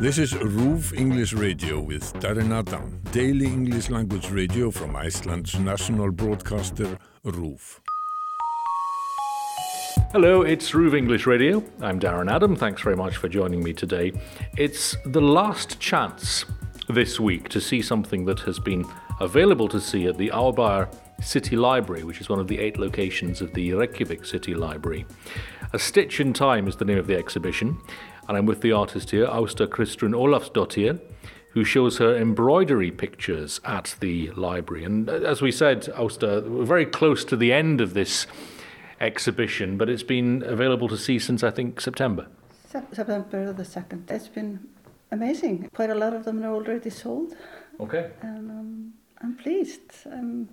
This is RÚV English Radio with Darren Adam, daily English language radio from Iceland's national broadcaster RÚV. Hello, it's RÚV English Radio. I'm Darren Adam. Thanks very much for joining me today. It's the last chance this week to see something that has been available to see at the Árbær City Library, which is one of the eight locations of the Reykjavik City Library. A Stitch in Time is the name of the exhibition, and I'm with the artist here, Ásta Kristrún Ólafsdóttir, who shows her embroidery pictures at the library. And uh, as we said, Ásta, we're very close to the end of this exhibition, but it's been available to see since I think September. September the 2nd. It's been amazing. Quite a lot of them are already sold, Okay. and um, I'm pleased. I'm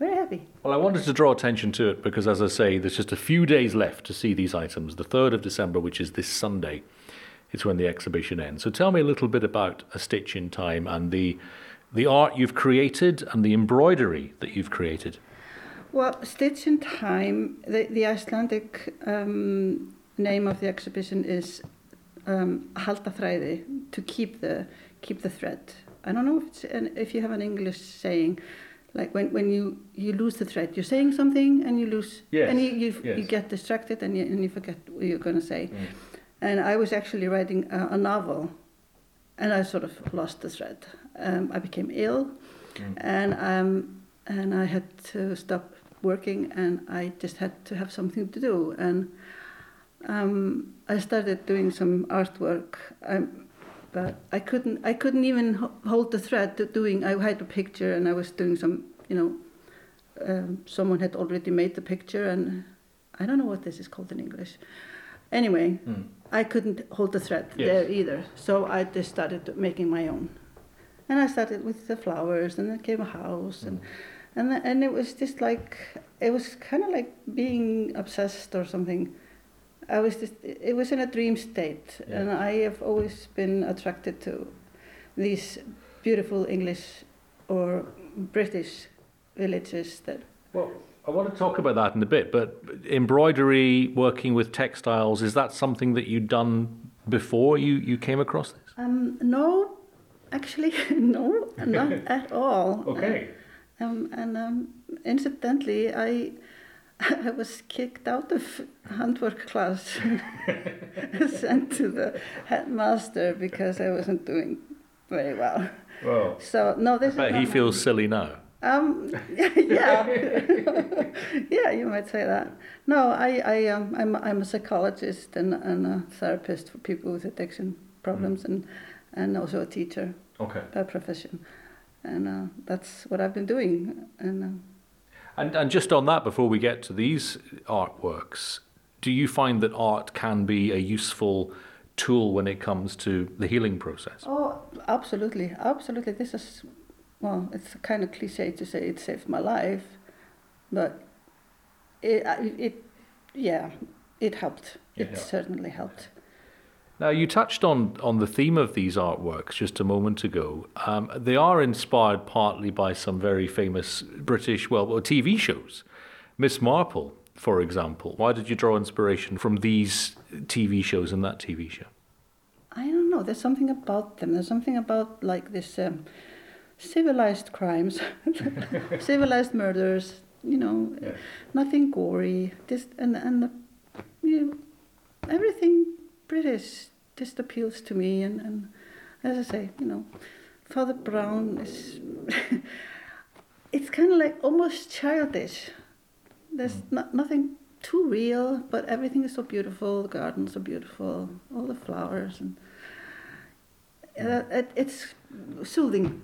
very happy. Well, I wanted to draw attention to it because, as I say, there's just a few days left to see these items. The 3rd of December, which is this Sunday, is when the exhibition ends. So tell me a little bit about A Stitch in Time and the, the art you've created and the embroidery that you've created. Well, Stitch in Time, the, the Icelandic um, name of the exhibition is um, halda to keep the, keep the thread. I don't know if, it's an, if you have an English saying, like when, when you, you lose the thread, you're saying something and you lose, Yes, and you, you, you get distracted and you, and you forget what you're going to say. And I was actually writing a, a novel and I sort of lost the thread. Um, I became ill and, um, and I had to stop working and I just had to have something to do. And um, I started doing some artwork, but I couldn't, I couldn't even ho- hold the thread to doing, I had a picture and I was doing some, you know, um, someone had already made the picture and I don't know what this is called in English. Anyway, I couldn't hold the thread Yes. there either, so I just started making my own. And I started with the flowers, and then came a house, and and th- and it was just like it was kind of like being obsessed or something. I was just it was in a dream state, Yeah. and I have always been attracted to these beautiful English or British villages that Well, I want to talk about that in a bit, but embroidery, working with textiles, is that something that you'd done before you, you came across this? Um, no, actually, no, not at all. Um, and um, incidentally, I I was kicked out of handwork class, sent to the headmaster because I wasn't doing very well. Well, So no, this but he not- feels silly now. Um, yeah, yeah, you might say that. No, I, I, um, I'm, I'm a psychologist and, and a therapist for people with addiction problems, and, and also a teacher Okay. by profession, and uh, that's what I've been doing. And uh, And, and just on that, before we get to these artworks, do you find that art can be a useful tool when it comes to the healing process? oh, absolutely, absolutely. This is, well, it's kind of cliche to say it saved my life, but it, it, yeah, it helped. It It helped. certainly helped. Now, you touched on, on the theme of these artworks just a moment ago. Um, they are inspired partly by some very famous British, well, well, TV shows. Miss Marple, for example. Why did you draw inspiration from these TV shows and that TV show? I don't know. There's something about them. There's something about like this um, civilized crimes, civilized murders. You know, Yeah. nothing gory. Just and and the, you know, everything British just appeals to me. And, and as I say, you know, Father Brown is. it's kind of like almost childish. There's no, nothing too real, but everything is so beautiful. The gardens are beautiful, all the flowers, and uh, it, it's soothing.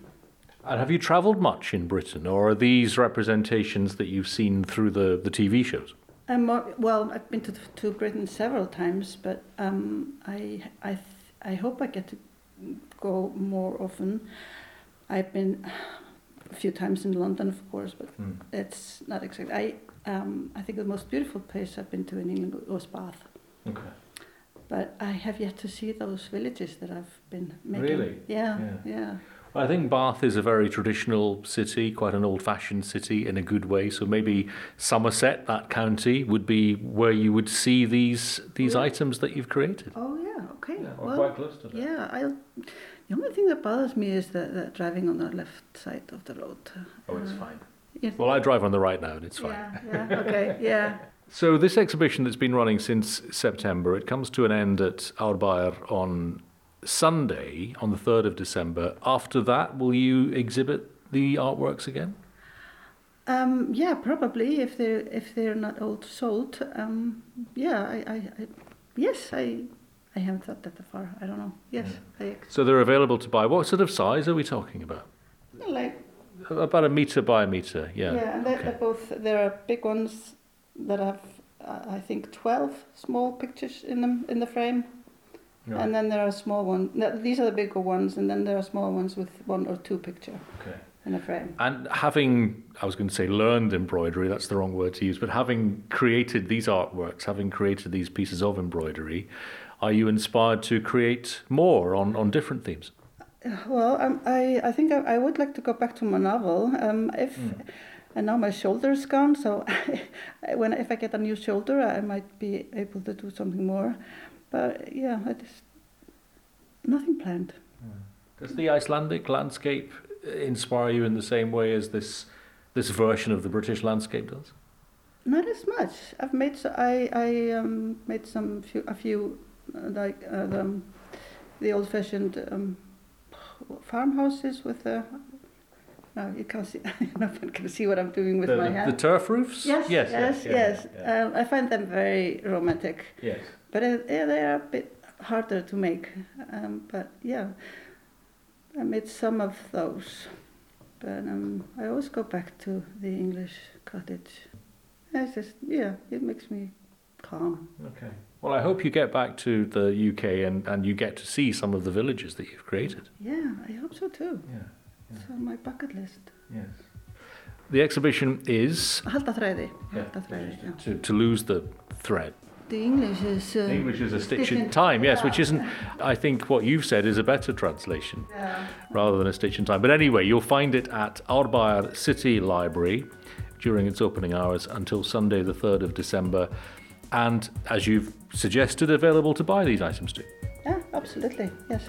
And have you travelled much in Britain, or are these representations that you've seen through the, the TV shows? I'm more, well, I've been to, to Britain several times, but um, I, I, I hope I get to go more often. I've been a few times in London, of course, but it's not exactly. I, um, I think the most beautiful place I've been to in England was Bath. Okay. But I have yet to see those villages that I've been making. Really? Yeah, Yeah. yeah. I think Bath is a very traditional city, quite an old fashioned city in a good way. So maybe Somerset, that county, would be where you would see these these Yeah. items that you've created. Oh yeah, okay. Yeah, well, quite close to that. yeah, I. The only thing that bothers me is that, the driving on the left side of the road. Oh, it's Uh, fine. yeah. Well, I drive on the right now and it's fine. Yeah, yeah, okay, yeah. So this exhibition that's been running since September, it comes to an end at Árbær on Sunday, on the 3rd of December. After that, will you exhibit the artworks again? Um, yeah, probably if they're if they're not all sold. Um, yeah, I, I, I yes, I I haven't thought that far. I don't know. Yes, I So they're available to buy. What sort of size are we talking about? like About a metre by a metre, yeah. yeah, and they're, okay. they're both there are big ones that have uh, I think twelve small pictures in them in the frame, Right. and then there are small ones. No, these are the bigger ones, and then there are small ones with one or two picture Okay. in a frame. And having, I was going to say learned embroidery, that's the wrong word to use, but having created these artworks, having created these pieces of embroidery, are you inspired to create more on, on different themes? Well, um, I I think I, I would like to go back to my novel. Um, if and now my shoulder's gone, so when if I get a new shoulder, I might be able to do something more. But yeah, I just nothing planned. Does the Icelandic landscape inspire you in the same way as this this version of the British landscape does? Not as much. I've made so I I um, made some few a few uh, like uh, the, the old-fashioned um, farmhouses with the. No, you can't see. no one can see what I'm doing with the, my the, hand. the turf roofs? Yes, yes, yes. yeah, yeah. Um, I find them very romantic, yes. but uh, yeah, they are a bit harder to make. Um, but yeah, I made some of those. But um, I always go back to the English cottage. It's just yeah, it makes me calm. Okay. Well, I hope you get back to the UK and, and you get to see some of the villages that you've created. Yeah, I hope so too. Yeah. It's on my bucket list. Yes. The exhibition is Halda þræði. Halda þræði, yeah. to, to lose the thread. The English is. Uh, English is a stitch in time, yes, which isn't, I think what you've said is a better translation Yeah. rather than a stitch in time. But anyway, you'll find it at Árbær City Library during its opening hours until Sunday, the 3rd of December. And as you've suggested, available to buy these items too. yeah, absolutely. Yes.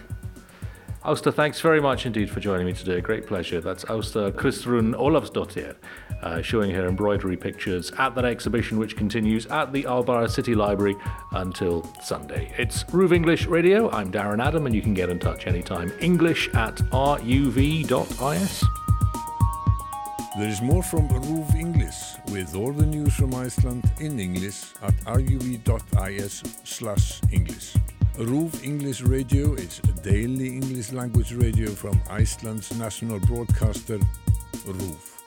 Ásta, thanks very much indeed for joining me today. Great pleasure. That's Ásta Kristrún Ólafsdóttir, uh, showing her embroidery pictures at that exhibition, which continues at the Árbær City Library until Sunday. It's RÚV English Radio. I'm Darren Adam, and you can get in touch anytime. English at ruv.is. There is more from RÚV English with all the news from Iceland in English at ruv.is slash English. RÚV English Radio is a daily English language radio from Iceland's national broadcaster RÚV.